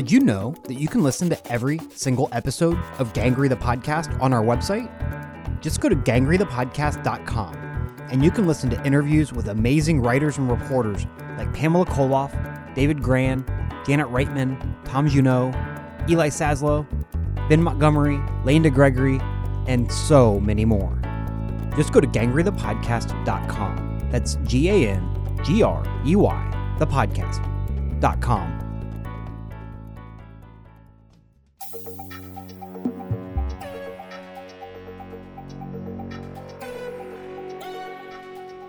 Did you know that you can listen to every single episode of Gangrey the Podcast on our website? Just go to gangreythepodcast.com and you can listen to interviews with amazing writers and reporters like Pamela Colloff, David Grann, Janet Reitman, Tom Junod, Eli Saslow, Ben Montgomery, Lane Gregory, and so many more. Just go to gangreythepodcast.com. That's G A N G R E Y, the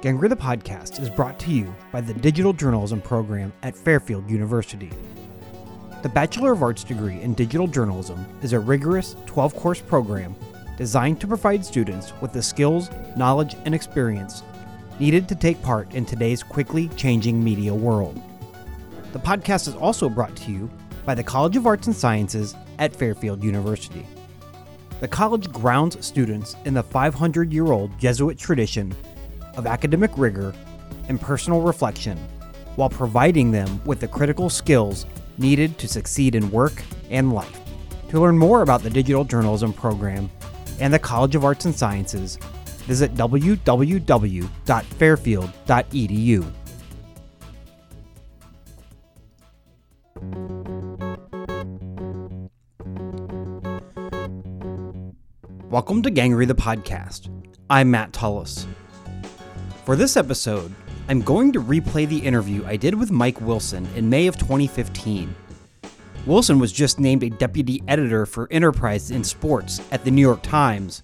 podcast.com. The Podcast is brought to you by the Digital Journalism program at Fairfield University. The Bachelor of Arts degree in Digital Journalism is a rigorous 12 course program designed to provide students with the skills, knowledge, and experience needed to take part in today's quickly changing media world. The podcast is also brought to you by the College of Arts and Sciences at Fairfield University. The college grounds students in the 500 year old Jesuit tradition of academic rigor and personal reflection while providing them with the critical skills needed to succeed in work and life. To learn more about the digital journalism program and the College of Arts and Sciences, visit www.fairfield.edu. Welcome to Gangrey the Podcast. I'm Matt Tullis. For this episode, I'm going to replay the interview I did with Mike Wilson in May of 2015. Wilson was just named a deputy editor for Enterprise in Sports at the New York Times.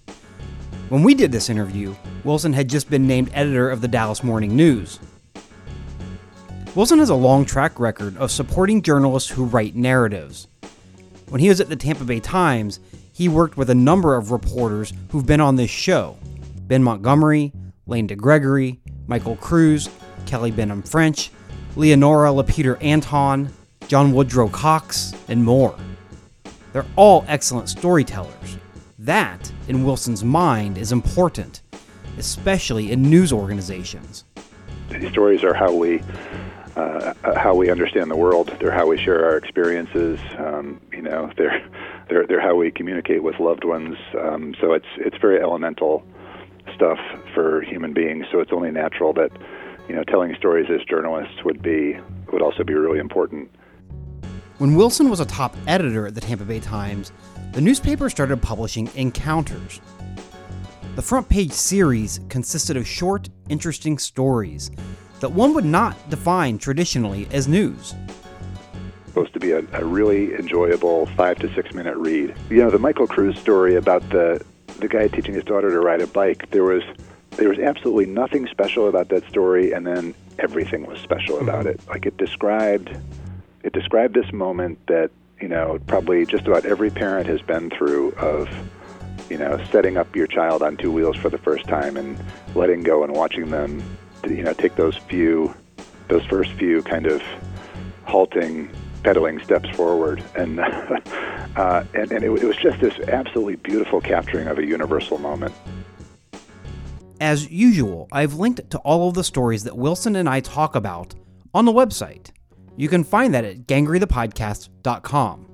When we did this interview, Wilson had just been named editor of the Dallas Morning News. Wilson has a long track record of supporting journalists who write narratives. When he was at the Tampa Bay Times, he worked with a number of reporters who've been on this show Ben Montgomery, Lane DeGregory, Michael Kruse, Kelly Benham French, Leonora LaPeter Anton, John Woodrow Cox, and more. They're all excellent storytellers. That, in Wilson's mind, is important, especially in news organizations. These stories are how we uh, how we understand the world. They're how we share our experiences. Um, you know, they're they're they're how we communicate with loved ones. Um, so it's it's very elemental stuff for human beings. So it's only natural that you know telling stories as journalists would be would also be really important. When Wilson was a top editor at the Tampa Bay Times, the newspaper started publishing Encounters. The front page series consisted of short, interesting stories that one would not define traditionally as news supposed to be a, a, really enjoyable five to six minute read. You know, the Michael Kruse story about the the guy teaching his daughter to ride a bike. There was there was absolutely nothing special about that story, and then everything was special about mm-hmm. it. Like it described it described this moment that you know probably just about every parent has been through of you know setting up your child on two wheels for the first time and letting go and watching them you know take those few those first few kind of halting pedaling steps forward, and uh, and, and it, it was just this absolutely beautiful capturing of a universal moment. As usual, I've linked to all of the stories that Wilson and I talk about on the website. You can find that at gangreythepodcast.com.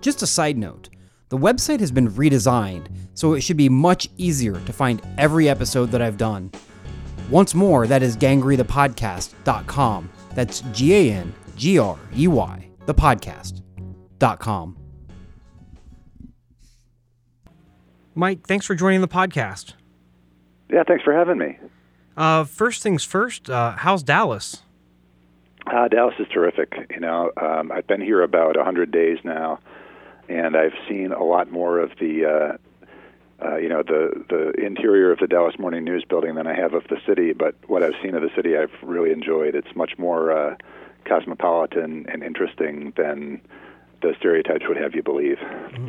Just a side note, the website has been redesigned, so it should be much easier to find every episode that I've done. Once more, that is gangreythepodcast.com. That's G A N G R E Y, the podcast.com. Mike, thanks for joining the podcast. Yeah, thanks for having me. Uh, first things first, uh, how's Dallas? Uh, Dallas is terrific. You know, um, I've been here about 100 days now, and I've seen a lot more of the, uh, uh, you know, the the interior of the Dallas Morning News building than I have of the city. But what I've seen of the city, I've really enjoyed. It's much more uh, cosmopolitan and interesting than the stereotypes would have you believe. Mm-hmm.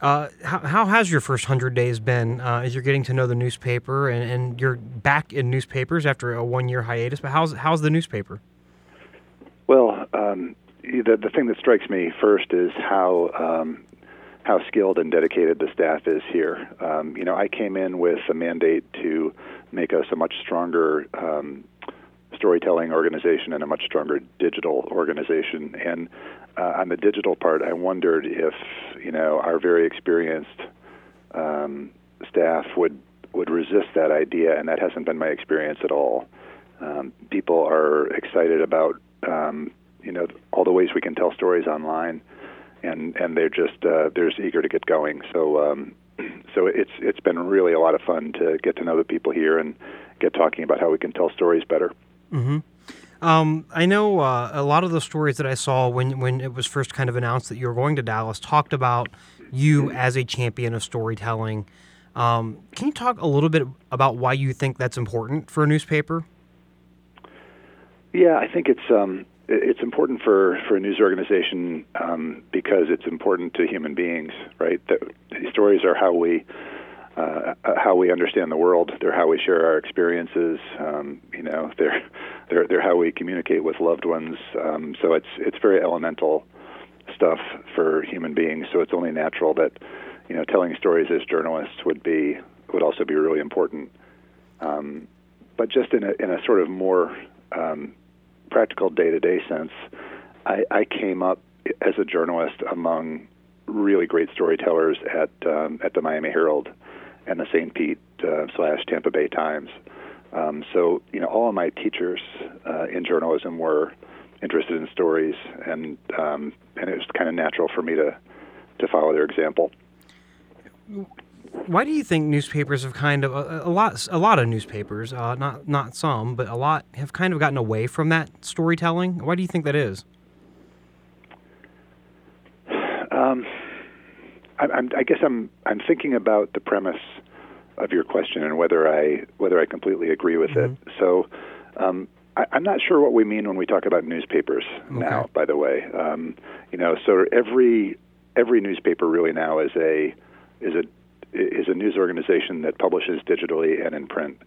Uh, how, how has your first hundred days been uh, as you're getting to know the newspaper and, and you're back in newspapers after a one year hiatus? But how's how's the newspaper? Well, um, the the thing that strikes me first is how um, how skilled and dedicated the staff is here. Um, you know, I came in with a mandate to make us a much stronger um, storytelling organization and a much stronger digital organization. And uh, on the digital part, I wondered if you know our very experienced um, staff would would resist that idea, and that hasn't been my experience at all. Um, people are excited about um, you know all the ways we can tell stories online, and and they're just uh, they're just eager to get going. So um, so it's it's been really a lot of fun to get to know the people here and get talking about how we can tell stories better. Mm-hmm. Um, I know uh, a lot of the stories that I saw when when it was first kind of announced that you were going to Dallas talked about you as a champion of storytelling. Um, can you talk a little bit about why you think that's important for a newspaper? Yeah, I think it's um, it's important for, for a news organization um, because it's important to human beings, right? The, these stories are how we uh, how we understand the world. They're how we share our experiences. Um, you know, they're they're they're how we communicate with loved ones. Um, so it's it's very elemental stuff for human beings. So it's only natural that you know telling stories as journalists would be would also be really important. Um, but just in a in a sort of more um, practical day to day sense, I, I came up as a journalist among really great storytellers at um, at the Miami Herald and the St. Pete uh, slash Tampa Bay Times. Um, so you know, all of my teachers uh, in journalism were interested in stories, and um, and it was kind of natural for me to to follow their example. Why do you think newspapers have kind of a, a lot a lot of newspapers, uh, not not some, but a lot have kind of gotten away from that storytelling? Why do you think that is? Um, I, I'm, I guess I'm I'm thinking about the premise of your question and whether I whether I completely agree with mm-hmm. it. So. Um, I, I'm not sure what we mean when we talk about newspapers okay. now. By the way, um, you know, so every every newspaper really now is a is a is a news organization that publishes digitally and in print.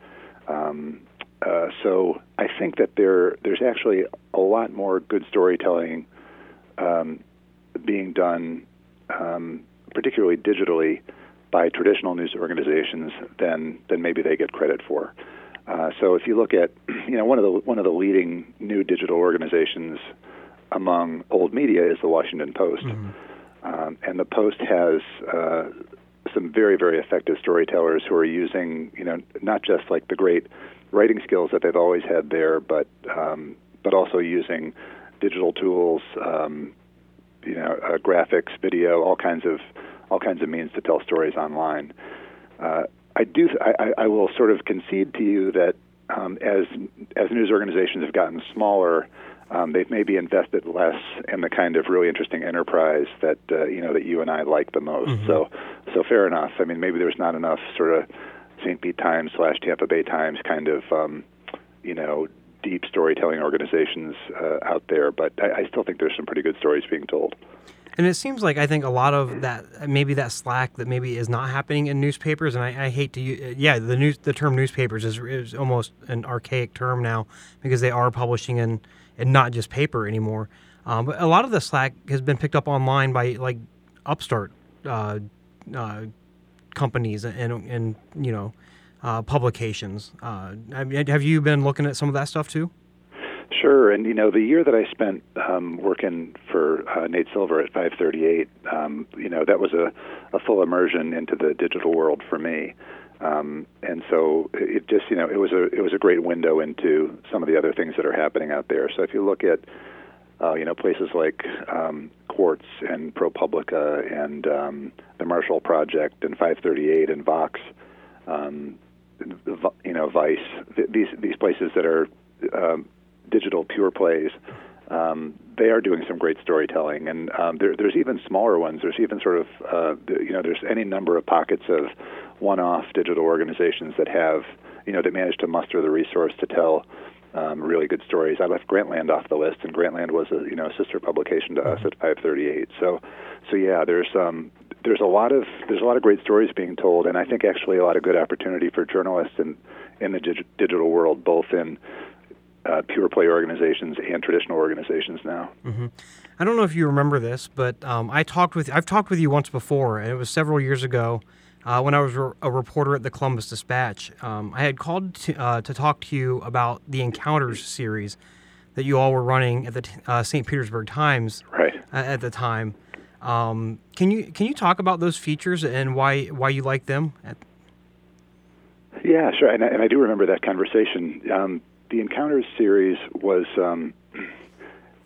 Um, uh, so I think that there there's actually a lot more good storytelling um, being done, um, particularly digitally, by traditional news organizations than than maybe they get credit for. Uh, so if you look at you know one of the one of the leading new digital organizations among old media is the Washington Post, mm-hmm. um, and the Post has uh, some very very effective storytellers who are using you know not just like the great writing skills that they've always had there, but um, but also using digital tools, um, you know, uh, graphics, video, all kinds of all kinds of means to tell stories online. Uh, I do. I, I will sort of concede to you that um, as as news organizations have gotten smaller, um, they've maybe invested less in the kind of really interesting enterprise that uh, you know that you and I like the most. Mm-hmm. So, so fair enough. I mean, maybe there's not enough sort of St. Pete Times slash Tampa Bay Times kind of um, you know deep storytelling organizations uh, out there, but I, I still think there's some pretty good stories being told. And it seems like I think a lot of that, maybe that slack that maybe is not happening in newspapers. And I, I hate to use, yeah, the news, the term newspapers is, is almost an archaic term now because they are publishing in and not just paper anymore. Um, but a lot of the slack has been picked up online by like upstart uh, uh, companies and and you know uh, publications. Uh, have you been looking at some of that stuff too? Sure, and you know the year that I spent um, working for uh, Nate Silver at 538, um, you know that was a, a full immersion into the digital world for me. Um, and so it just you know it was a it was a great window into some of the other things that are happening out there. So if you look at uh, you know places like um, Quartz and ProPublica and um, the Marshall Project and 538 and Vox, um, you know Vice, these these places that are um, digital pure plays. Um, they are doing some great storytelling, and um, there, there's even smaller ones. There's even sort of, uh, you know, there's any number of pockets of one-off digital organizations that have, you know, that manage to muster the resource to tell um, really good stories. I left Grantland off the list, and Grantland was a, you know, a sister publication to us mm-hmm. at 538. So, so yeah, there's um, there's a lot of there's a lot of great stories being told, and I think actually a lot of good opportunity for journalists in in the dig- digital world, both in uh, pure play organizations and traditional organizations now. Mm-hmm. I don't know if you remember this, but um, I talked with I've talked with you once before, and it was several years ago uh, when I was a reporter at the Columbus Dispatch. Um, I had called to, uh, to talk to you about the Encounters series that you all were running at the uh, St. Petersburg Times right. at the time. Um, can you can you talk about those features and why why you like them? Yeah, sure. And I, and I do remember that conversation. Um, the Encounters series was. Um,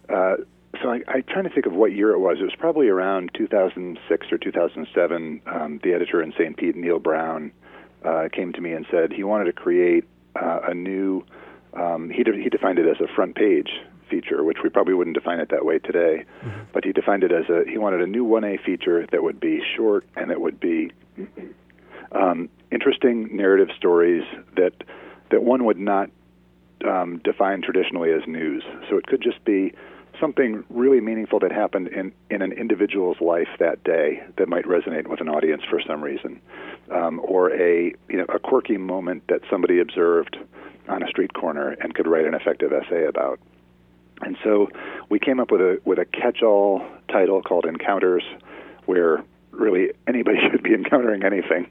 uh, so I, I'm trying to think of what year it was. It was probably around 2006 or 2007. Um, the editor in St. Pete, Neil Brown, uh, came to me and said he wanted to create uh, a new. Um, he de- he defined it as a front page feature, which we probably wouldn't define it that way today. Mm-hmm. But he defined it as a he wanted a new 1A feature that would be short and it would be um, interesting narrative stories that that one would not um, define traditionally as news. So it could just be something really meaningful that happened in, in an individual's life that day that might resonate with an audience for some reason, um, or a you know a quirky moment that somebody observed on a street corner and could write an effective essay about. And so we came up with a with a catch-all title called Encounters, where really anybody should be encountering anything,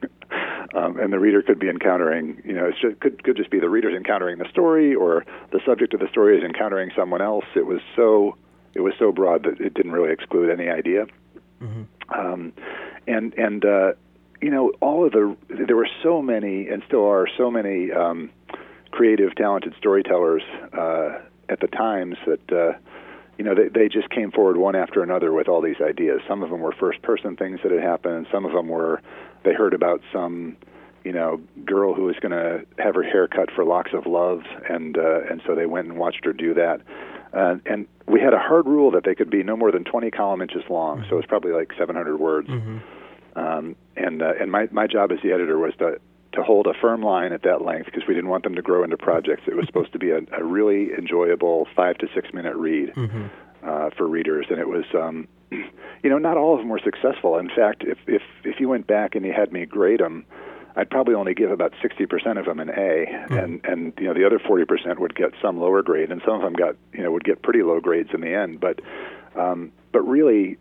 um, and the reader could be encountering. You know, it could could just be the reader's encountering the story, or the subject of the story is encountering someone else. It was so it was so broad that it didn't really exclude any idea. Mm-hmm. Um, and and uh, you know, all of the there were so many, and still are so many um, creative, talented storytellers uh, at the times that. Uh, you know, they, they just came forward one after another with all these ideas. Some of them were first person things that had happened. Some of them were they heard about some, you know, girl who was going to have her hair cut for locks of love, and uh, and so they went and watched her do that. Uh, and we had a hard rule that they could be no more than 20 column inches long, so it's probably like 700 words. Mm-hmm. Um, and uh, and my my job as the editor was to to hold a firm line at that length because we didn't want them to grow into projects. It was supposed to be a, a really enjoyable five to six minute read mm-hmm. uh, for readers, and it was. Um, you know, not all of them were successful. In fact, if if if you went back and you had me grade them, I'd probably only give about 60% of them an A, mm-hmm. and and you know the other 40% would get some lower grade, and some of them got you know would get pretty low grades in the end. But um, but really,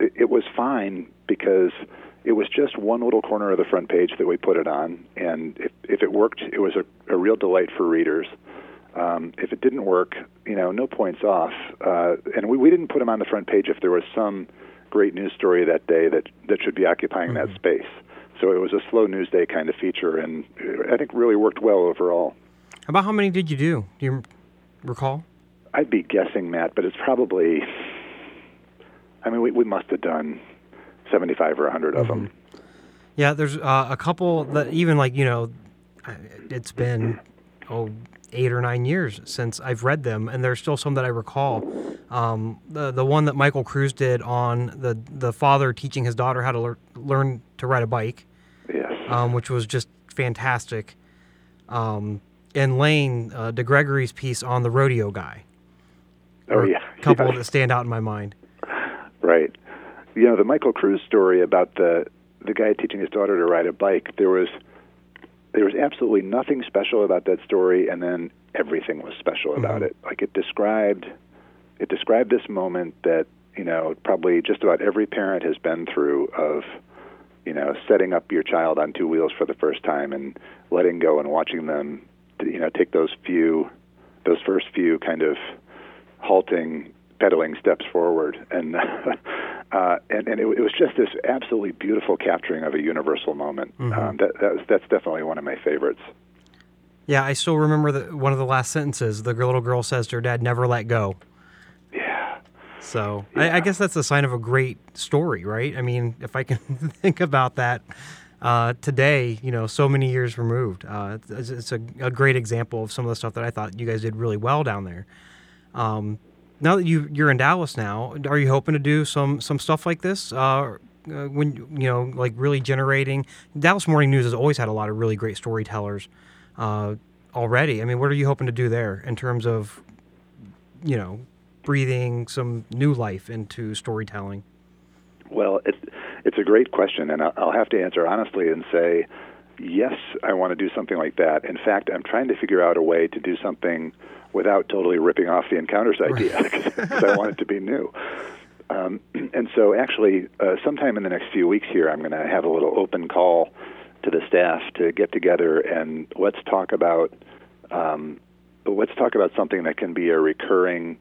it, it was fine because it was just one little corner of the front page that we put it on, and if, if it worked, it was a, a real delight for readers. Um, if it didn't work, you know, no points off. Uh, and we, we didn't put them on the front page if there was some great news story that day that that should be occupying mm-hmm. that space. So it was a slow news day kind of feature, and I think really worked well overall. About how many did you do? Do you recall? I'd be guessing, Matt, but it's probably. I mean, we, we must have done 75 or 100 of them. Mm-hmm. Yeah, there's uh, a couple that even like, you know, it's been, oh, eight or nine years since I've read them, and there's still some that I recall. Um, the the one that Michael Kruse did on the the father teaching his daughter how to lear, learn to ride a bike, yes, um, which was just fantastic. Um, and Lane uh, DeGregory's piece on the rodeo guy. Oh yeah, a couple yeah. that stand out in my mind. Right you know the Michael Kruse story about the the guy teaching his daughter to ride a bike. There was there was absolutely nothing special about that story, and then everything was special mm-hmm. about it. Like it described it described this moment that you know probably just about every parent has been through of you know setting up your child on two wheels for the first time and letting go and watching them you know take those few those first few kind of halting pedaling steps forward and uh, and, and it, it, was just this absolutely beautiful capturing of a universal moment. Mm-hmm. Um, that, that was, that's definitely one of my favorites. Yeah, I still remember the, one of the last sentences. The little girl says to her dad, "Never let go." Yeah. So yeah. I, I, guess that's a sign of a great story, right? I mean, if I can think about that uh, today, you know, so many years removed, uh, it's, it's a, a, great example of some of the stuff that I thought you guys did really well down there. Um, now that you you're in Dallas now, are you hoping to do some some stuff like this? Uh, uh, when you know, like really generating. Dallas Morning News has always had a lot of really great storytellers uh, already. I mean, what are you hoping to do there in terms of, you know, breathing some new life into storytelling? Well, it's it's a great question, and I'll have to answer honestly and say, yes, I want to do something like that. In fact, I'm trying to figure out a way to do something without totally ripping off the encounters idea because I want it to be new. Um, and so, actually, uh, sometime in the next few weeks here, I'm going to have a little open call to the staff to get together and let's talk about um, let's talk about something that can be a recurring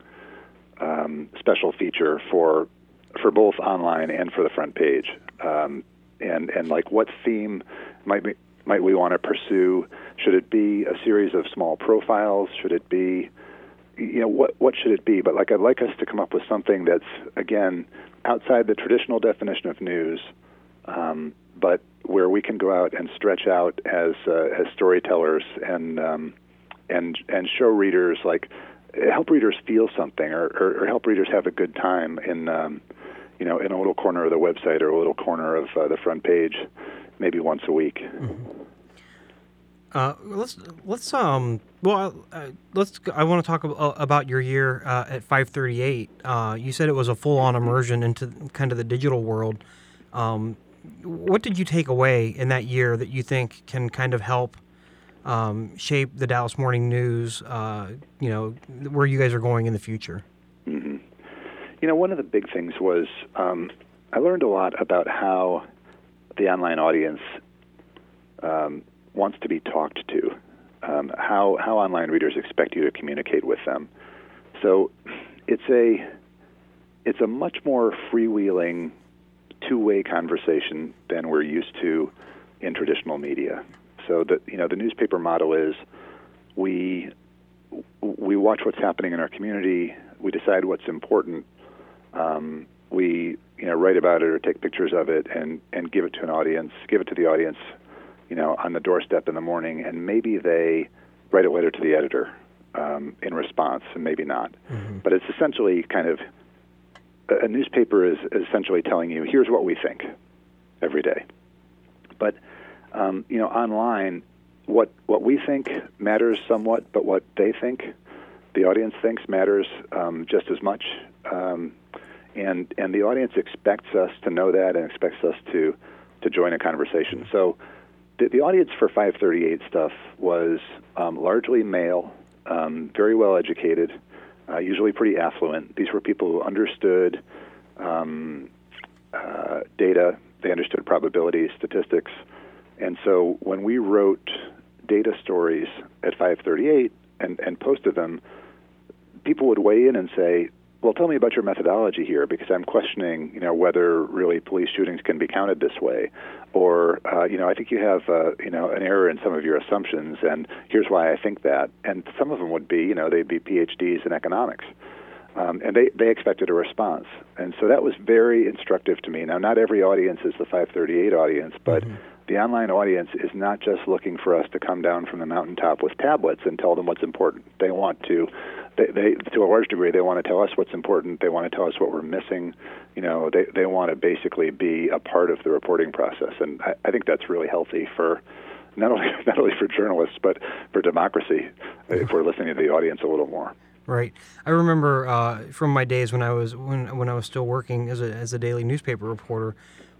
um, special feature for for both online and for the front page. Um, and and like what theme might be, might we want to pursue? Should it be a series of small profiles? Should it be you know what what should it be? But like I'd like us to come up with something that's again outside the traditional definition of news, um, but where we can go out and stretch out as uh, as storytellers and um, and and show readers like help readers feel something or, or, or help readers have a good time in um, you know in a little corner of the website or a little corner of uh, the front page, maybe once a week. Mm-hmm. Uh, let's let's um well uh, let's I want to talk about your year uh, at 538. Uh, you said it was a full on immersion into kind of the digital world. Um, what did you take away in that year that you think can kind of help um, shape the Dallas Morning News? Uh, you know where you guys are going in the future. Mm-hmm. You know, one of the big things was um, I learned a lot about how the online audience um, wants to be talked to, um, how how online readers expect you to communicate with them. So it's a it's a much more freewheeling two-way conversation than we're used to in traditional media. So the you know the newspaper model is we we watch what's happening in our community, we decide what's important, um, we you know write about it or take pictures of it and and give it to an audience, give it to the audience, you know, on the doorstep in the morning, and maybe they write a letter to the editor um, in response, and maybe not. Mm-hmm. But it's essentially kind of a newspaper is essentially telling you, here's what we think every day. But um, you know, online, what what we think matters somewhat, but what they think, the audience thinks matters um, just as much. Um, and and the audience expects us to know that and expects us to to join a conversation. So the, the audience for 538 stuff was um, largely male, um, very well educated uh, usually pretty affluent. These were people who understood um, uh, data, they understood probability, statistics. And so when we wrote data stories at 538 and, and posted them, people would weigh in and say, well, tell me about your methodology here because I'm questioning, you know, whether really police shootings can be counted this way, or uh, you know, I think you have, uh, you know, an error in some of your assumptions, and here's why I think that. And some of them would be, you know, they'd be PhDs in economics, um, and they they expected a response, and so that was very instructive to me. Now, not every audience is the 538 audience, but mm-hmm the online audience is not just looking for us to come down from the mountaintop with tablets and tell them what's important. They want to, they, they to a large degree, they want to tell us what's important. They want to tell us what we're missing. You know, they they want to basically be a part of the reporting process, and I, I think that's really healthy for not only not only for journalists but for democracy if we're listening to the audience a little more. Right. I remember uh, from my days when I was when when I was still working as a as a daily newspaper reporter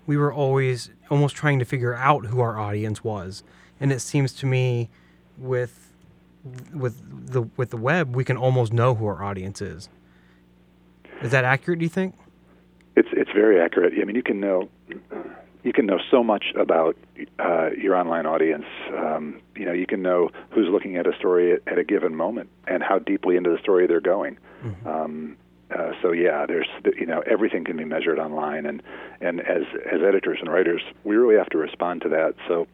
we were always almost trying to figure out who our audience was. And it seems to me with with the with the web, we can almost know who our audience is. Is that accurate? Do you think? It's it's very accurate. I mean, you can know you can know so much about uh, your online audience. Um, you know, you can know who's looking at a story at, at, a given moment and how deeply into the story they're going. Mm-hmm. Um, uh, so yeah, there's you know everything can be measured online, and and as as editors and writers, we really have to respond to that. So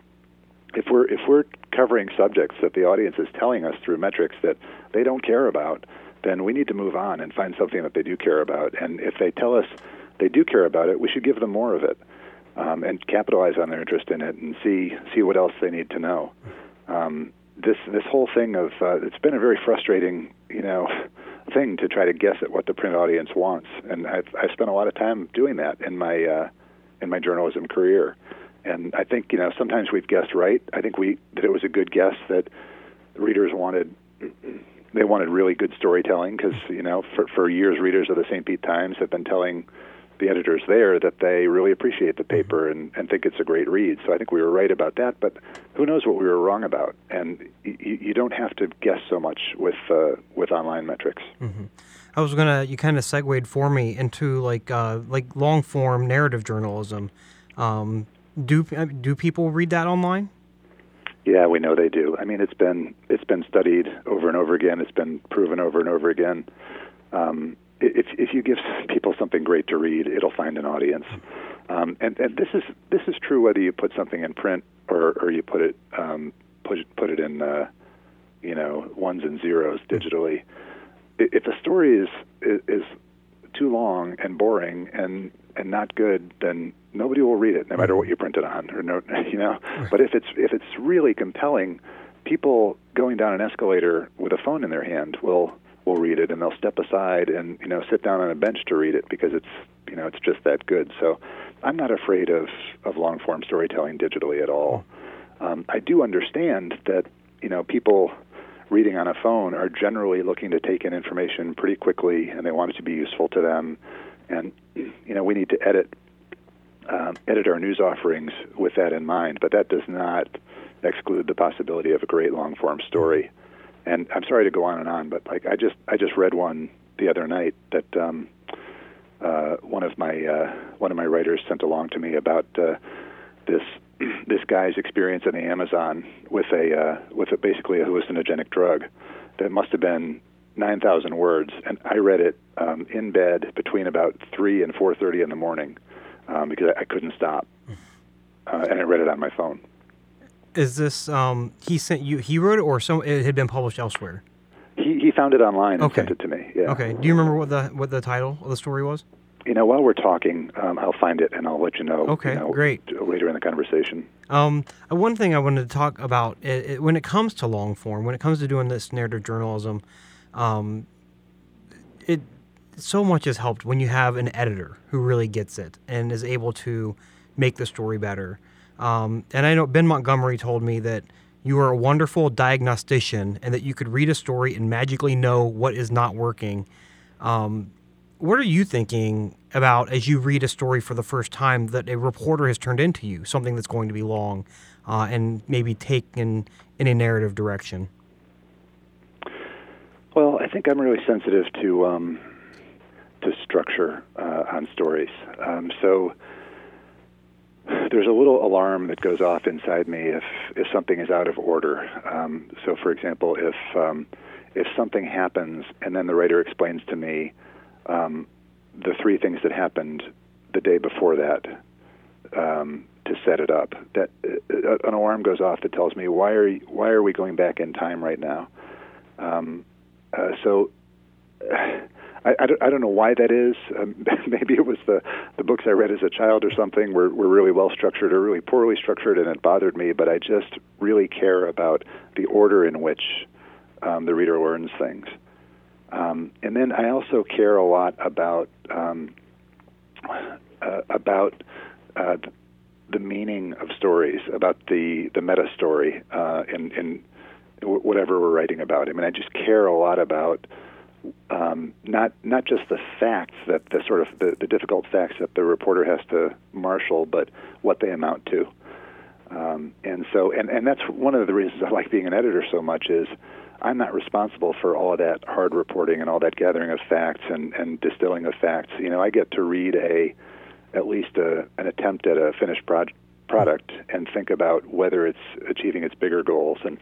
if we're if we're covering subjects that the audience is telling us through metrics that they don't care about, then we need to move on and find something that they do care about. And if they tell us they do care about it, we should give them more of it um, and capitalize on their interest in it and see see what else they need to know. Um, this this whole thing of uh, it's been a very frustrating you know thing to try to guess at what the print audience wants, and I've, I've spent a lot of time doing that in my uh, in my journalism career. And I think you know sometimes we've guessed right. I think we that it was a good guess that readers wanted they wanted really good storytelling because you know for for years readers of the St. Pete Times have been telling the editors there that they really appreciate the paper and, and think it's a great read. So I think we were right about that, but who knows what we were wrong about? And y- you don't have to guess so much with uh, with online metrics. Mm-hmm. I was gonna you kind of segued for me into like uh, like long form narrative journalism. Um, do uh, do people read that online? Yeah, we know they do. I mean, it's been it's been studied over and over again. It's been proven over and over again. Um, if if you give people something great to read, it'll find an audience. Um, and and this is this is true whether you put something in print or or you put it um, put put it in uh, you know ones and zeros digitally. If a story is is too long and boring and and not good, then nobody will read it, no matter what you print it on, or no, you know. But if it's if it's really compelling, people going down an escalator with a phone in their hand will will read it, and they'll step aside and you know sit down on a bench to read it because it's you know it's just that good. So I'm not afraid of of long form storytelling digitally at all. Um, I do understand that you know people reading on a phone are generally looking to take in information pretty quickly, and they want it to be useful to them. And you know we need to edit um, edit our news offerings with that in mind, but that does not exclude the possibility of a great long form story. And I'm sorry to go on and on, but like I just I just read one the other night that um, uh, one of my uh, one of my writers sent along to me about uh, this this guy's experience in the Amazon with a uh, with a basically a hallucinogenic drug that must have been 9,000 words, and I read it um, in bed between about three and 4:30 in the morning um, because I, I couldn't stop, uh, and I read it on my phone. Is this um, he sent you? He wrote it, or some it had been published elsewhere? He he found it online and okay. sent it to me. Yeah. Okay. Do you remember what the what the title of the story was? You know, while we're talking, um, I'll find it and I'll let you know. Okay, you know, great. Later in the conversation. Um, uh, one thing I wanted to talk about it, it, when it comes to long form, when it comes to doing this narrative journalism, um, it so much has helped when you have an editor who really gets it and is able to make the story better. Um, and I know Ben Montgomery told me that you are a wonderful diagnostician and that you could read a story and magically know what is not working. Um, what are you thinking about as you read a story for the first time that a reporter has turned into you, something that's going to be long uh, and maybe taken in a narrative direction? Well, I think I'm really sensitive to um, to structure uh, on stories. Um, so there's a little alarm that goes off inside me if if something is out of order. Um, so, for example, if um, if something happens and then the writer explains to me um, the three things that happened the day before that um, to set it up, that uh, an alarm goes off that tells me why are why are we going back in time right now? Um, uh, so. I, I, don't, I don't know why that is. Um, maybe it was the, the books I read as a child or something were, were really well structured or really poorly structured, and it bothered me. But I just really care about the order in which um, the reader learns things. Um, and then I also care a lot about um, uh, about uh, the meaning of stories, about the the meta story uh, in in whatever we're writing about. I mean, I just care a lot about um, not not just the facts that the sort of the, the difficult facts that the reporter has to marshal, but what they amount to. Um, and so, and, and that's one of the reasons I like being an editor so much is I'm not responsible for all of that hard reporting and all that gathering of facts and, and distilling of facts. You know, I get to read a at least a, an attempt at a finished project product and think about whether it's achieving its bigger goals and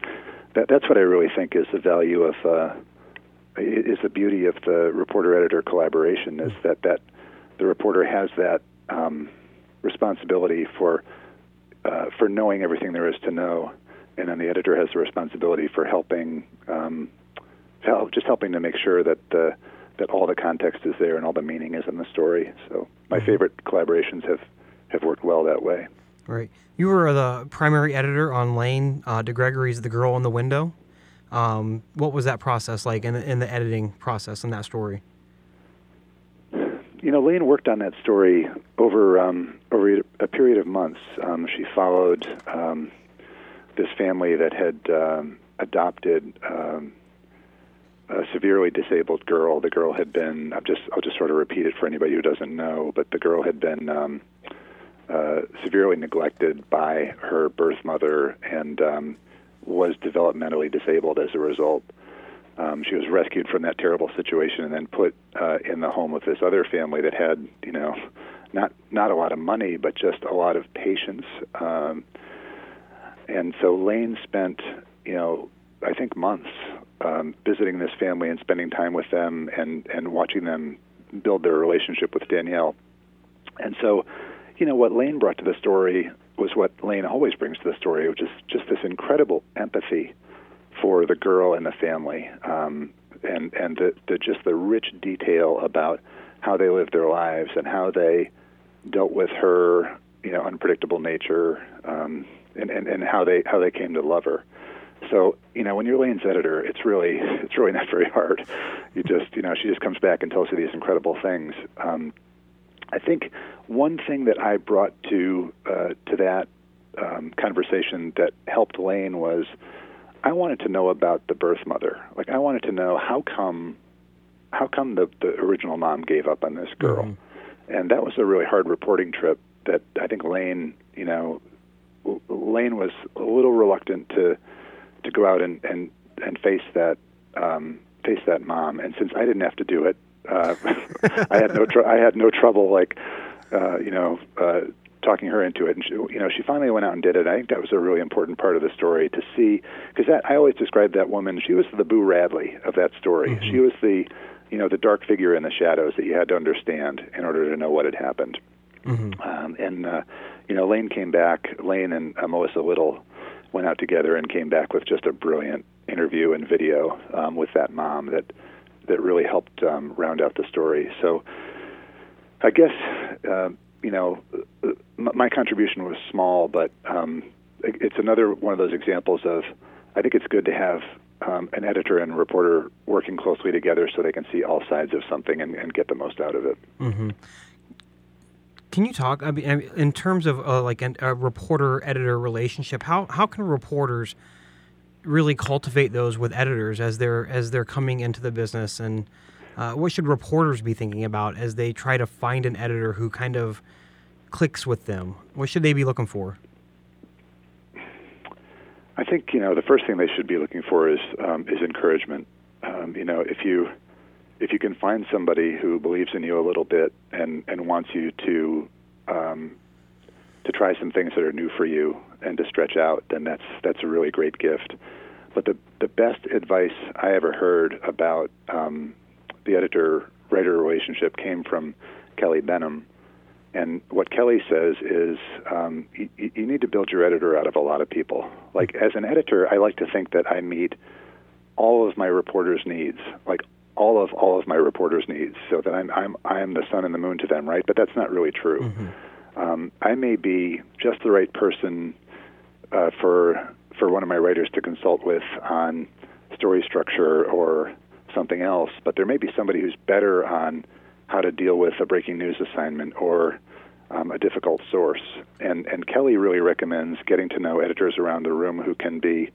that that's what I really think is the value of uh, is the beauty of the reporter editor collaboration is that that the reporter has that um, responsibility for uh, for knowing everything there is to know, and then the editor has the responsibility for helping um, help, just helping to make sure that the that all the context is there and all the meaning is in the story. So my mm-hmm. favorite collaborations have have worked well that way. Right. You were the primary editor on Lane uh, DeGregory's The Girl in the Window. Um, what was that process like in the, in the editing process in that story? You know, Lane worked on that story over um, over a period of months. Um, she followed um, this family that had um, adopted um, a severely disabled girl. The girl had been I'll just I'll just sort of repeat it for anybody who doesn't know, but the girl had been uh, severely neglected by her birth mother and um, was developmentally disabled as a result. Um, she was rescued from that terrible situation and then put uh, in the home with this other family that had, you know, not not a lot of money, but just a lot of patience. Um, and so Lane spent, you know, I think months um, visiting this family and spending time with them and and watching them build their relationship with Danielle. And so, you know, what Lane brought to the story was what Lane always brings to the story, which is just this incredible empathy for the girl and the family, um, and and the, the just the rich detail about how they lived their lives and how they dealt with her, you know, unpredictable nature, um, and, and and how they how they came to love her. So you know, when you're Lane's editor, it's really it's really not very hard. You just you know, she just comes back and tells you these incredible things. Um, I think one thing that I brought to uh, to that um, conversation that helped Lane was I wanted to know about the birth mother. Like I wanted to know how come how come the the original mom gave up on this girl, mm-hmm. and that was a really hard reporting trip. That I think Lane, you know, Lane was a little reluctant to to go out and and and face that um, face that mom. And since I didn't have to do it, uh, I had no tr- I had no trouble like uh, you know uh, talking her into it. And she, you know, she finally went out and did it. I think that was a really important part of the story to see because that I always described that woman. She was the Boo Radley of that story. Mm-hmm. She was the you know the dark figure in the shadows that you had to understand in order to know what had happened. Mm-hmm. Um, and uh, you know, Lane came back. Lane and uh, Melissa Lyttle went out together and came back with just a brilliant interview and video um, with that mom that that really helped um, round out the story. So, I guess uh, you know my contribution was small, but um, it's another one of those examples of I think it's good to have um, an editor and reporter working closely together so they can see all sides of something and, and get the most out of it. Mm-hmm. Can you talk? I mean, in terms of uh, like an, a reporter-editor relationship, how how can reporters really cultivate those with editors as they're as they're coming into the business, and uh, what should reporters be thinking about as they try to find an editor who kind of clicks with them? What should they be looking for? I think you know the first thing they should be looking for is um, is encouragement. Um, you know, if you if you can find somebody who believes in you a little bit and and wants you to um, to try some things that are new for you and to stretch out, then that's that's a really great gift. But the the best advice I ever heard about um, the editor writer relationship came from Kelly Benham. And what Kelly says is um, you, you need to build your editor out of a lot of people. Like as an editor, I like to think that I meet all of my reporters' needs. Like all of all of my reporters' needs, so that I'm I'm I am the sun and the moon to them, right? But that's not really true. Mm-hmm. Um, I may be just the right person uh, for for one of my writers to consult with on story structure or something else, but there may be somebody who's better on how to deal with a breaking news assignment or um, a difficult source. And and Kelly really recommends getting to know editors around the room who can be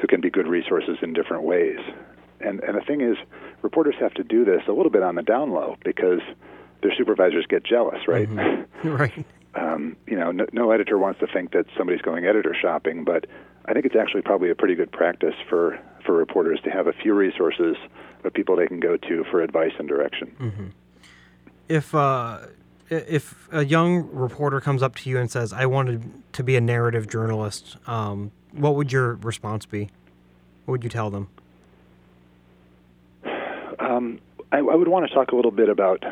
who can be good resources in different ways. And and the thing is, reporters have to do this a little bit on the down low because their supervisors get jealous, right? Mm-hmm. right. Um, you know, no, no editor wants to think that somebody's going editor shopping, but I think it's actually probably a pretty good practice for for reporters to have a few resources of people they can go to for advice and direction. Mm-hmm. If uh, if a young reporter comes up to you and says, "I wanted to be a narrative journalist," um, what would your response be? What would you tell them? Um, I, I, would want to talk a little bit about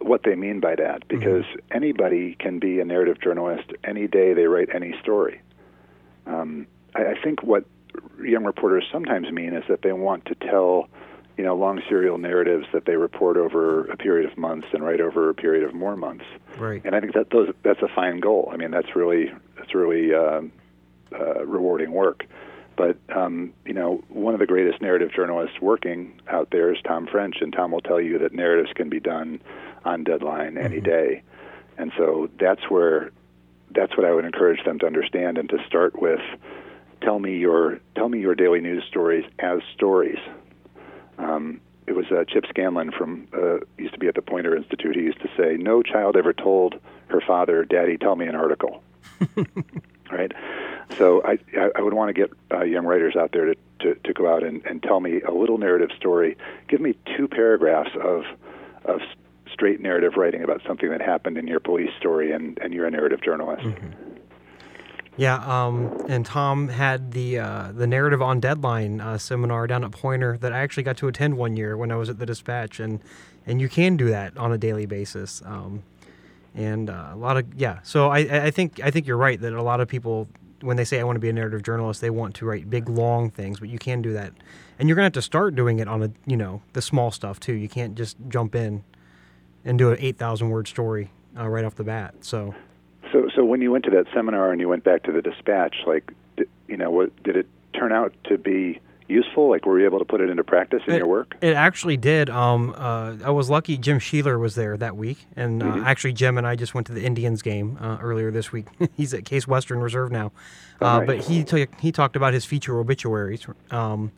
what they mean by that, mm-hmm. because mm-hmm. anybody can be a narrative journalist any day they write any story. Um, I, I think what young reporters sometimes mean is that they want to tell you know long serial narratives that they report over a period of months and write over a period of more months. Right. And I think that those that's a fine goal. I mean that's really that's really uh, uh, rewarding work. But um, you know, one of the greatest narrative journalists working out there is Tom French, and Tom will tell you that narratives can be done on deadline any mm-hmm. day. And so that's where that's what I would encourage them to understand and to start with. Tell me your tell me your daily news stories as stories. Um, it was uh, Chip Scanlan from uh, used to be at the Poynter Institute. He used to say, "No child ever told her father, Daddy, tell me an article." right. So I I would want to get uh, young writers out there to, to, to go out and, and tell me a little narrative story. Give me two paragraphs of of straight narrative writing about something that happened in your police story, and, and you're a narrative journalist. Mm-hmm. Yeah, um, and Tom had the uh, the narrative on deadline uh, seminar down at Poynter that I actually got to attend one year when I was at the Dispatch, and and you can do that on a daily basis. Um, and uh, a lot of yeah, so I, I think I think you're right that a lot of people when they say I want to be a narrative journalist, they want to write big long things, but you can do that, and you're gonna have to start doing it on a you know the small stuff too. You can't just jump in and do an eight thousand word story uh, right off the bat. So so, so when you went to that seminar and you went back to the dispatch, like, did, you know, what did it turn out to be useful? Like, were you able to put it into practice in it, your work? It actually did. Um, uh, I was lucky. Jim Sheeler was there that week, and uh, mm-hmm. actually, Jim and I just went to the Indians game uh, earlier this week. He's at Case Western Reserve now, oh, uh, but he t- he talked about his feature obituaries, um,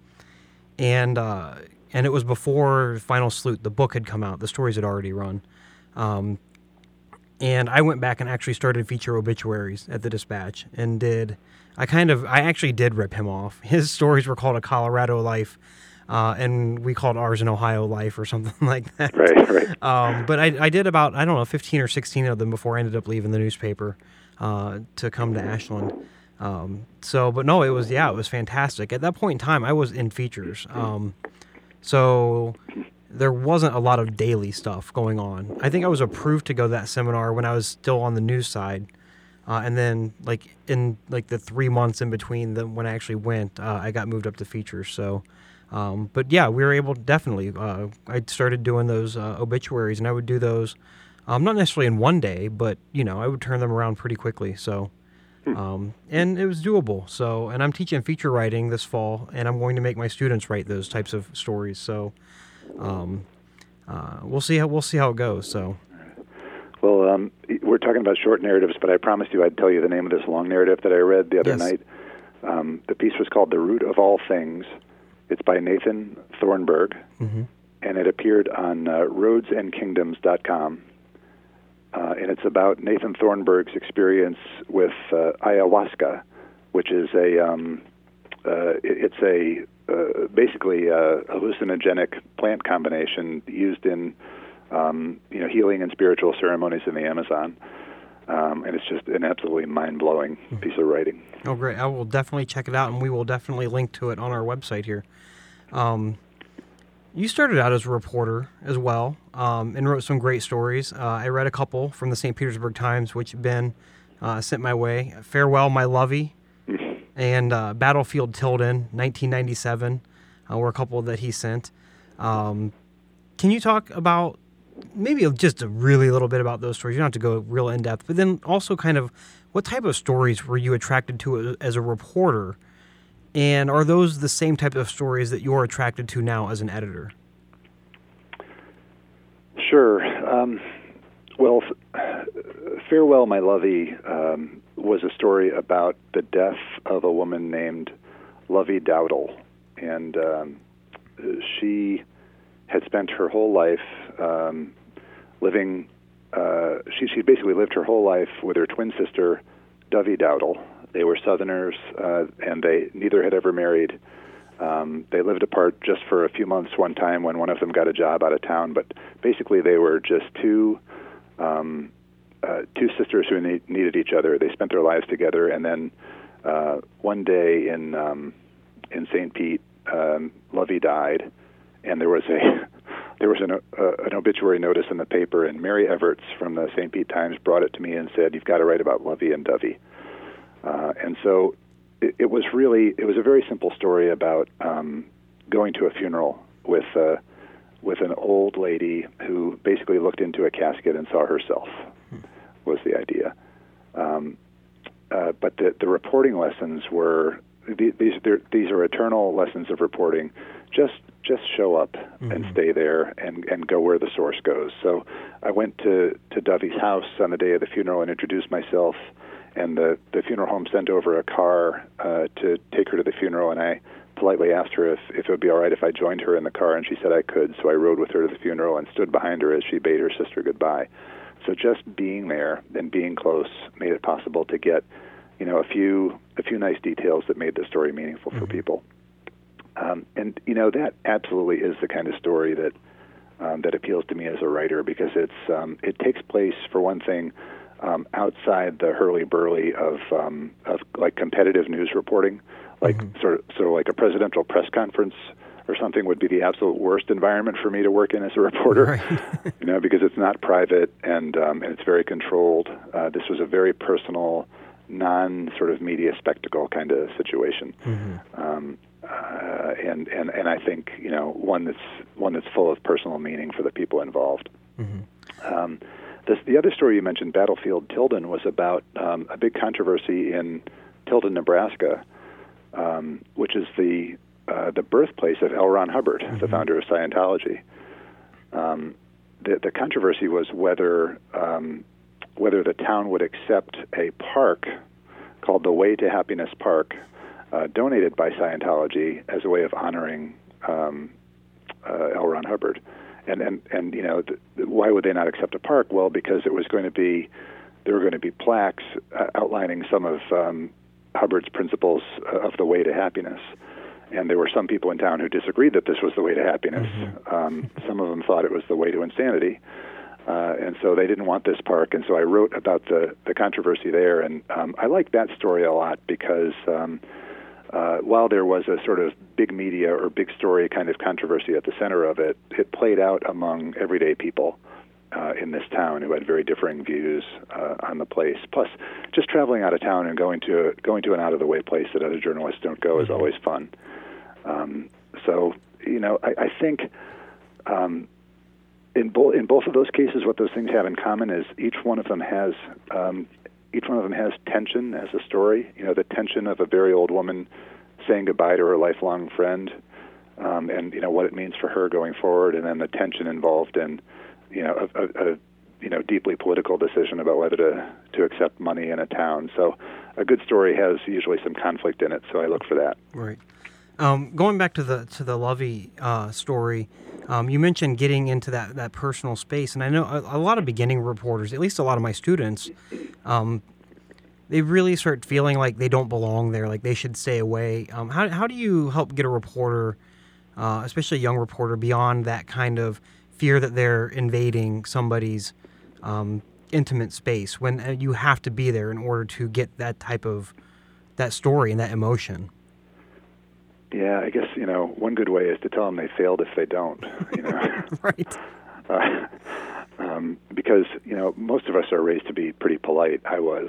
and uh, and it was before Final Salute. The book had come out. The stories had already run. Um, and I went back and actually started feature obituaries at the Dispatch and did. I kind of, I actually did rip him off. His stories were called a Colorado Life, uh, and we called ours an Ohio Life or something like that. Right, right. Um, but I, I did about I don't know 15 or 16 of them before I ended up leaving the newspaper uh, to come to Ashland. Um, so, but no, it was yeah, it was fantastic. At that point in time, I was in features. Um, so there wasn't a lot of daily stuff going on. I think I was approved to go to that seminar when I was still on the news side, uh, and then like in like the three months in between the when I actually went, uh, I got moved up to features. So, um, but yeah, we were able to definitely. Uh, I started doing those uh, obituaries, and I would do those, um, not necessarily in one day, but you know I would turn them around pretty quickly. So. Hmm. Um, and it was doable. So, and I'm teaching feature writing this fall, and I'm going to make my students write those types of stories. So, um, uh, we'll see how we'll see how it goes. So. Well, um, we're talking about short narratives, but I promised you I'd tell you the name of this long narrative that I read the other yes. night. Um, the piece was called "The Root of All Things." It's by Nathan Thornburgh, mm-hmm. and it appeared on uh, RoadsandKingdoms.com. Uh, and it's about Nathan Thornburgh's experience with uh, ayahuasca, which is a um, uh, it's a uh, basically a hallucinogenic plant combination used in um, you know healing and spiritual ceremonies in the Amazon. Um, and it's just an absolutely mind blowing hmm. piece of writing. Oh, great! I will definitely check it out, and we will definitely link to it on our website here. Um, you started out as a reporter as well, um, and wrote some great stories. Uh, I read a couple from the St. Petersburg Times, which Ben uh, sent my way. "Farewell, My Lovey," and uh, Battlefield Tilden, 1997, uh, were a couple that he sent. Um, can you talk about maybe just a really little bit about those stories? You don't have to go real in depth, but then also kind of what type of stories were you attracted to as a reporter? And are those the same type of stories that you're attracted to now as an editor? Sure. Um, well, Farewell, My Lovey um, was a story about the death of a woman named Lovey Dowdle. And um, she had spent her whole life um, living, uh, she, she basically lived her whole life with her twin sister, Dovey Dowdle. They were Southerners, uh, and they neither had ever married. Um, they lived apart just for a few months one time when one of them got a job out of town, but basically they were just two um, uh, two sisters who need, needed each other. They spent their lives together, and then uh, one day in um, in St. Pete, um, Lovey died, and there was a there was an, uh, an obituary notice in the paper, and Mary Evertz from the St. Pete Times brought it to me and said, "You've got to write about Lovey and Dovey." Uh, and so it, it was really it was a very simple story about um, going to a funeral with. Uh, with an old lady who basically looked into a casket and saw herself was the idea. Um, uh, but the, the reporting lessons were these these are eternal lessons of reporting. Just just show up mm-hmm. and stay there and and go where the source goes. So I went to to Dovey's house on the day of the funeral and introduced myself. And the the funeral home sent over a car uh, to take her to the funeral, and I politely asked her if, if it would be all right if I joined her in the car, and she said I could. So I rode with her to the funeral and stood behind her as she bade her sister goodbye. So just being there and being close made it possible to get, you know, a few a few nice details that made the story meaningful mm-hmm. for people. Um, and you know that absolutely is the kind of story that um, that appeals to me as a writer because it's um, it takes place for one thing um, outside the hurly burly of um, of like competitive news reporting, like mm-hmm. sort of sort of like a presidential press conference or something would be the absolute worst environment for me to work in as a reporter. Right. you know, because it's not private and um, and it's very controlled. Uh, this was a very personal, non sort of media spectacle kind of situation. Mm-hmm. Um, uh, and and and I think you know one that's one that's full of personal meaning for the people involved. Mm-hmm. Um, this, the other story you mentioned, Battlefield Tilden, was about um, a big controversy in Tilden, Nebraska, um, which is the uh, the birthplace of L. Ron Hubbard, mm-hmm. the founder of Scientology. Um, the, the controversy was whether um, whether the town would accept a park called the Way to Happiness Park, uh, donated by Scientology as a way of honoring um, uh, L. Ron Hubbard and and and you know, th- why would they not accept a park? Well, because it was going to be there were going to be plaques uh, outlining some of um, Hubbard's principles uh, of the way to happiness. And there were some people in town who disagreed that this was the way to happiness. Mm-hmm. Um, some of them thought it was the way to insanity. Uh, and so they didn't want this park. And so I wrote about the, the controversy there. And um, I like that story a lot because um, uh, while there was a sort of big media or big story kind of controversy at the center of it, it played out among everyday people uh, in this town who had very differing views uh, on the place. Plus, just traveling out of town and going to going to an out of the way place that other journalists don't go is mm-hmm. always fun. Um, so, you know, I, I think. Um, in both in both of those cases, what those things have in common is each one of them has um, each one of them has tension as a story. You know, the tension of a very old woman saying goodbye to her lifelong friend, um, and you know what it means for her going forward, and then the tension involved in, you know, a, a, a you know deeply political decision about whether to to accept money in a town. So, a good story has usually some conflict in it. So I look for that. Right. Um, going back to the to the Lovey uh, story, um, you mentioned getting into that, that personal space, and I know a, a, lot of beginning reporters, at least a lot of my students, um, they really start feeling like they don't belong there, like they should stay away. Um, how how do you help get a reporter, uh, especially a young reporter, beyond that kind of fear that they're invading somebody's um, intimate space when uh, you have to be there in order to get that type of that story and that emotion? Yeah, I guess you know one good way is to tell them they failed if they don't. You know, right? Uh, um, because you know most of us are raised to be pretty polite. I was,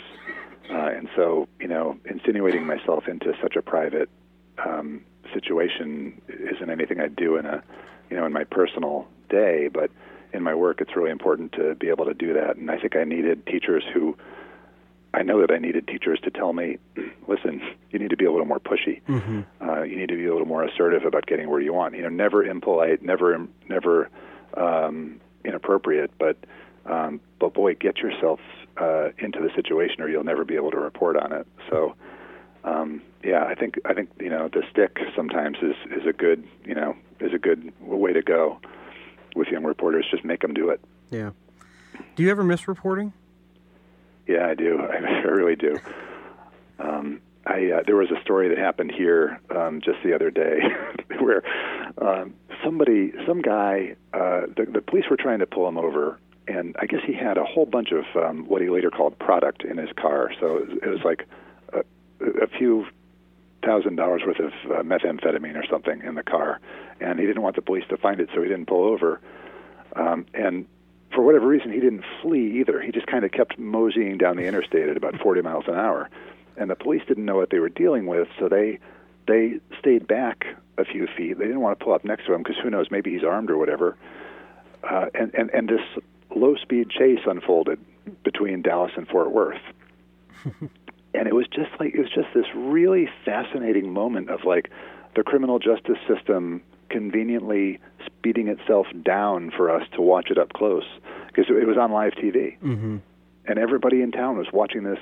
uh, and so you know insinuating myself into such a private um, situation isn't anything I'd do in a you know in my personal day, but in my work it's really important to be able to do that. And I think I needed teachers who I know that I needed teachers to tell me, listen, you need to be a little more pushy. Mm-hmm. Uh, you need to be a little more assertive about getting where you want. You know, never impolite, never, never um, inappropriate, but um, but boy, get yourself uh, into the situation, or you'll never be able to report on it. So, um, yeah, I think I think you know the stick sometimes is is a good you know is a good way to go with young reporters. Just make them do it. Yeah. Do you ever miss reporting? Yeah, I do. I really do. Um, I uh, there was a story that happened here um, just the other day where um, somebody, some guy, uh, the, the police were trying to pull him over, and I guess he had a whole bunch of um, what he later called product in his car. So it was, it was like a, a few thousand dollars worth of uh, methamphetamine or something in the car, and he didn't want the police to find it, so he didn't pull over. Um, and for whatever reason, he didn't flee either. He just kind of kept moseying down the interstate at about 40 miles an hour, and the police didn't know what they were dealing with, so they they stayed back a few feet. They didn't want to pull up next to him because who knows, maybe he's armed or whatever. Uh, and, and and this low speed chase unfolded between Dallas and Fort Worth. and it was just like it was just this really fascinating moment of like the criminal justice system conveniently speeding itself down for us to watch it up close because it was on live TV, mm-hmm. and everybody in town was watching this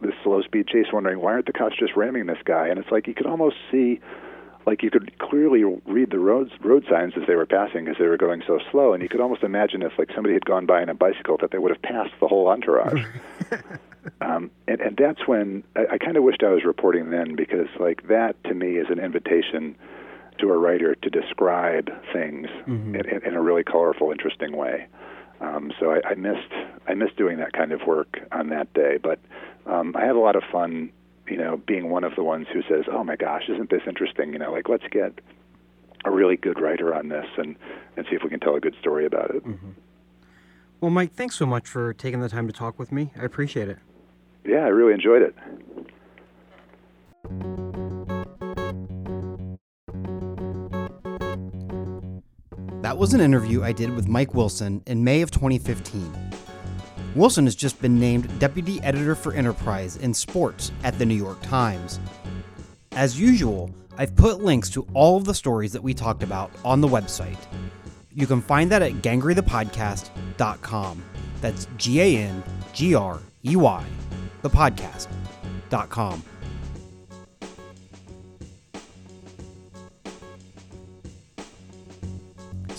this slow speed chase, wondering why aren't the cops just ramming this guy? And it's like you could almost see like you could clearly read the roads road signs as they were passing because they were going so slow, and you could almost imagine if like somebody had gone by on a bicycle that they would have passed the whole entourage. um, and and that's when I, I kind of wished I was reporting then because like that to me is an invitation to a writer to describe things mm-hmm. in, in, a really colorful, interesting way. Um, so I, I missed I missed doing that kind of work on that day, but um, I had a lot of fun you know, being one of the ones who says, "Oh my gosh, isn't this interesting?" You know, like let's get a really good writer on this and and see if we can tell a good story about it. Mm-hmm. Well, Mike, thanks so much for taking the time to talk with me. I appreciate it. Yeah, I really enjoyed it. That was an interview I did with Mike Wilson in May of 2015. Wilson has just been named Deputy Editor for Enterprise and Sports at the New York Times. As usual, I've put links to all of the stories that we talked about on the website. You can find that at gangreythepodcast.com. That's G A N G R E Y, the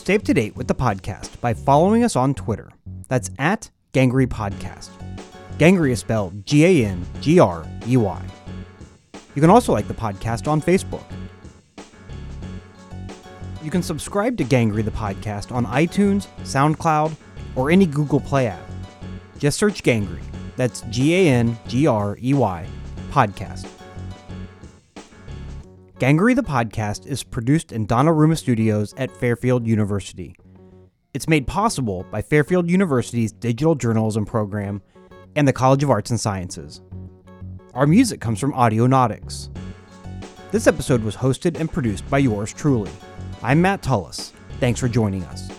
Stay up to date with the podcast by following us on Twitter. That's at Gangrey Podcast. Gangrey is spelled G A N G R E Y. You can also like the podcast on Facebook. You can subscribe to Gangrey the Podcast on iTunes, SoundCloud, or any Google Play app. Just search Gangrey. That's G A N G R E Y podcast. Gangrey the Podcast is produced in Donnarumma Studios at Fairfield University. It's made possible by Fairfield University's digital journalism program and the College of Arts and Sciences. Our music comes from Audionautics. This episode was hosted and produced by yours truly. I'm Matt Tullis. Thanks for joining us.